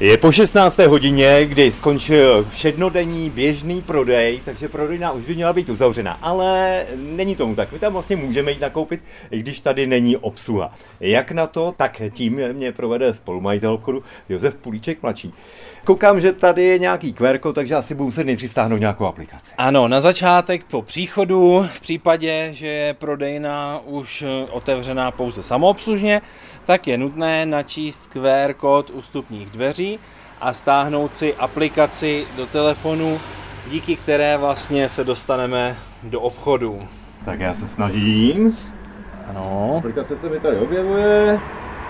Je po 16. hodině, kdy skončil všednodenní běžný prodej, takže prodejna už by měla být uzavřena, ale není tomu tak. My tam vlastně můžeme jít nakoupit, i když tady není obsluha. Jak na to, tak tím mě provede spolumajitel obchodu Josef Pulíček mladší. Koukám, že tady je nějaký QR takže asi budu muset nejdřív stáhnout nějakou aplikaci. Ano, na začátek po příchodu, v případě, že je prodejna už otevřená pouze samoobslužně, tak je nutné načíst QR kód ústupních dveří a stáhnout si aplikaci do telefonu, díky které vlastně se dostaneme do obchodu. Tak já se snažím. Ano. Aplikace se mi tady objevuje.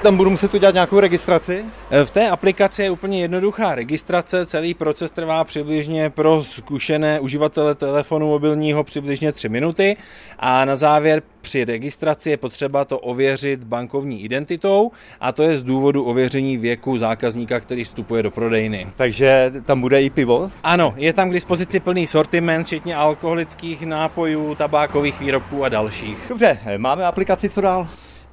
Tam budu muset udělat nějakou registraci? E, v té aplikaci je úplně jednoduchá registrace, celý proces trvá přibližně pro zkušené uživatele telefonu mobilního přibližně 3 minuty a na závěr při registraci je potřeba to ověřit bankovní identitou a to je z důvodu ověření věku zákazníka, který vstupuje do prodejny. Takže tam bude i pivo? Ano, je tam k dispozici plný sortiment, včetně alkoholických nápojů, tabákových výrobků a dalších. Dobře, máme aplikaci, co dál?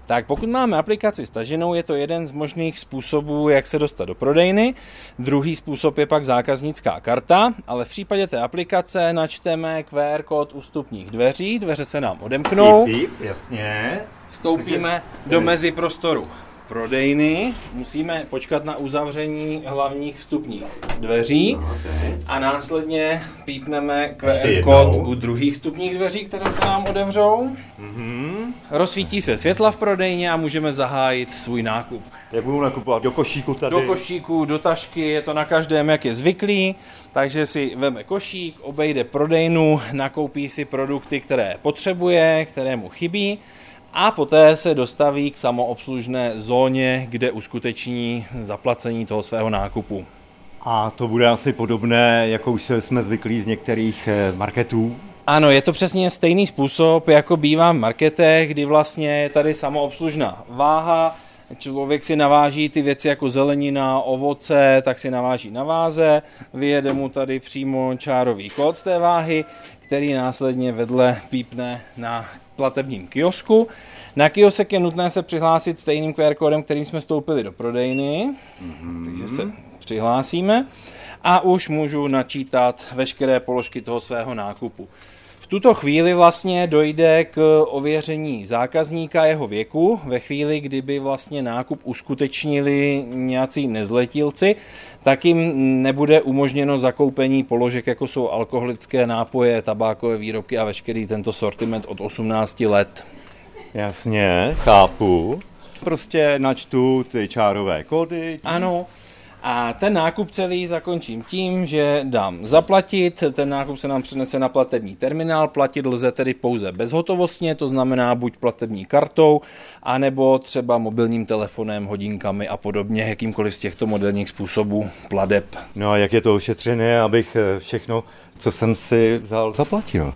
Tak pokud máme aplikaci staženou, je to jeden z možných způsobů, jak se dostat do prodejny. Druhý způsob je pak zákaznická karta, ale v případě té aplikace načteme QR kód ústupních dveří, dveře se nám odemknou. Píp, jasně. Vstoupíme do mezi prostoru prodejny, musíme počkat na uzavření hlavních vstupních dveří a následně pípneme QR kód u druhých vstupních dveří, které se nám otevřou. Mm-hmm. Rozsvítí se světla v prodejně a můžeme zahájit svůj nákup. Jak budu nakupovat? Do košíku tady? Do košíku, do tašky, je to na každém, jak je zvyklý, takže si veme košík, obejde prodejnu, nakoupí si produkty, které potřebuje, které mu chybí a poté se dostaví k samoobslužné zóně, kde uskuteční zaplacení toho svého nákupu. A to bude asi podobné, jako už jsme zvyklí z některých eh, marketů? Ano, je to přesně stejný způsob, jako bývá v marketech, kdy vlastně je tady samoobslužná váha, člověk si naváží ty věci jako zelenina, ovoce, tak si naváží na váze, vyjede mu tady přímo čárový kód z té váhy, který následně vedle pípne na platebním kiosku. Na kiosek je nutné se přihlásit stejným QR kódem, kterým jsme stoupili do prodejny, mm-hmm. takže se přihlásíme a už můžu načítat veškeré položky toho svého nákupu. V tuto chvíli vlastně dojde k ověření zákazníka jeho věku. Ve chvíli, kdyby vlastně nákup uskutečnili nějací nezletilci, tak jim nebude umožněno zakoupení položek, jako jsou alkoholické nápoje, tabákové výrobky a veškerý tento sortiment od 18 let. Jasně, chápu. Prostě načtu ty čárové kódy. Ano, a ten nákup celý zakončím tím, že dám zaplatit, ten nákup se nám přenese na platební terminál, platit lze tedy pouze bezhotovostně, to znamená buď platební kartou, anebo třeba mobilním telefonem, hodinkami a podobně, jakýmkoliv z těchto moderních způsobů pladeb. No a jak je to ošetřené, abych eh, všechno, co jsem si vzal, zaplatil?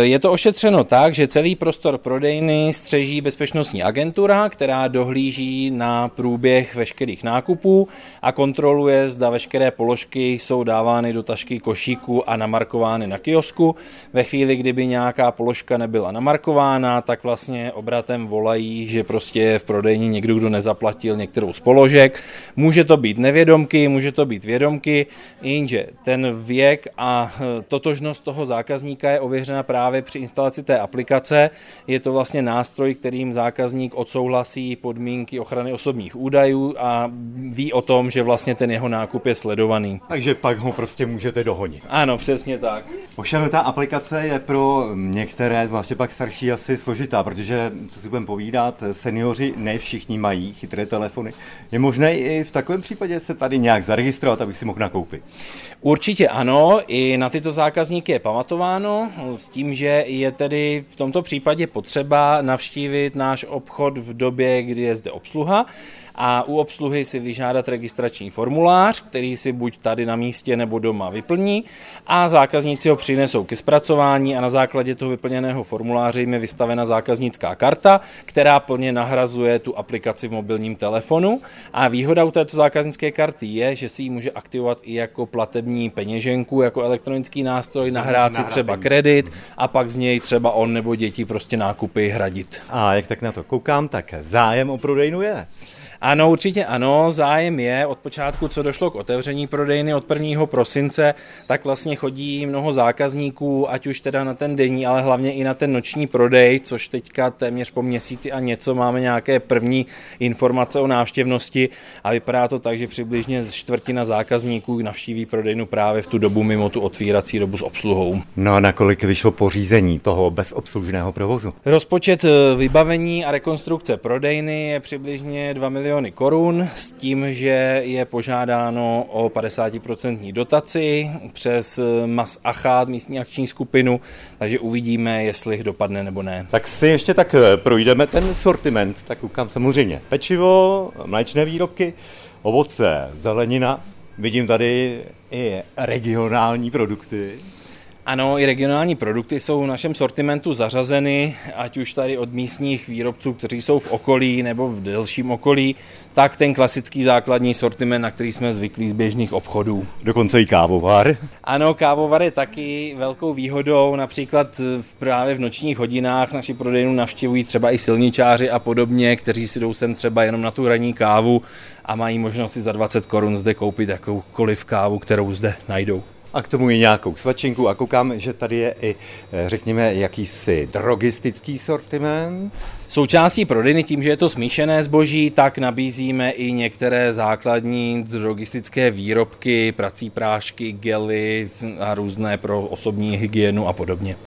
Je to ošetřeno tak, že celý prostor prodejny střeží bezpečnostní agentura, která dohlíží na průběh veškerých nákupů a kontroluje, zda veškeré položky jsou dávány do tašky košíku a namarkovány na kiosku. Ve chvíli, kdyby nějaká položka nebyla namarkována, tak vlastně obratem volají, že prostě je v prodejně někdo, kdo nezaplatil některou z položek. Může to být nevědomky, může to být vědomky, jenže ten věk a e, totožnost toho zákazníka je ověřena právě při instalaci té aplikace. Je to vlastně nástroj, kterým zákazník odsouhlasí podmínky ochrany osobních údajů a ví o tom, že vlastně ten jeho nákup je sledovaný. Takže pak ho prostě můžete dohonit. Ano, přesně tak. Ovšem ta aplikace je pro některé, zvláště pak starší, asi složitá, protože, co si budeme povídat, seniori ne všichni mají chytré telefony. Je možné i v takovém případě se tady nějak zaregistrovat, abych si mohl nakoupit? Určitě ano, i na tyto zákazníky je pamatováno s tím, že je tedy v tomto případě potřeba navštívit náš obchod v době, kdy je zde obsluha a u obsluhy si vyžádat registrační formulář, který si buď tady na místě nebo doma vyplní a zákazníci ho přinesou ke zpracování a na základě toho vyplněného formuláře jim je vystavena zákaznická karta, která plně nahrazuje tu aplikaci v mobilním telefonu a výhoda u této zákaznické karty je, že si ji může aktivovat i jako platební peněženku, jako elektronický nástroj, nahrát si třeba kredit a pak z něj třeba on nebo děti prostě nákupy hradit. A jak tak na to koukám, tak zájem o prodejnu je. Ano, určitě ano, zájem je. Od počátku, co došlo k otevření prodejny od 1. prosince, tak vlastně chodí mnoho zákazníků, ať už teda na ten denní, ale hlavně i na ten noční prodej, což teďka téměř po měsíci a něco máme nějaké první informace o návštěvnosti a vypadá to tak, že přibližně čtvrtina zákazníků navštíví prodejnu právě v tu dobu mimo tu otvírací dobu s obsluhou. No a nakolik vyšlo pořízení toho bezobslužného provozu? Rozpočet eh, vybavení a rekonstrukce prodejny je přibližně 2 miliony korun s tím, že je požádáno o 50% dotaci přes MAS Achát, místní akční skupinu, takže uvidíme, jestli dopadne nebo ne. Tak si ještě tak eh, projdeme ten sortiment, tak koukám samozřejmě pečivo, mléčné výrobky, ovoce, zelenina, vidím tady i regionální produkty. Ano, i regionální produkty jsou v našem sortimentu zařazeny, ať už tady od místních výrobců, kteří jsou v okolí nebo v delším okolí, tak ten klasický základní sortiment, na který jsme zvyklí z běžných obchodů. Dokonce i kávovar. Ano, kávovar je taky velkou výhodou, například v, právě v nočních hodinách naši prodejnu navštěvují třeba i silničáři a podobně, kteří si jdou sem třeba jenom na tu ranní kávu a mají možnost si za 20 korun zde koupit jakoukoliv kávu, kterou zde najdou a k tomu i nějakou svačinku a koukám, že tady je i, eh, řekněme, jakýsi drogistický sortiment. Součástí prodejny tím, že je to smíšené zboží, tak nabízíme i některé základní drogistické výrobky, prací prášky, gely a různé pro osobní hygienu a podobně.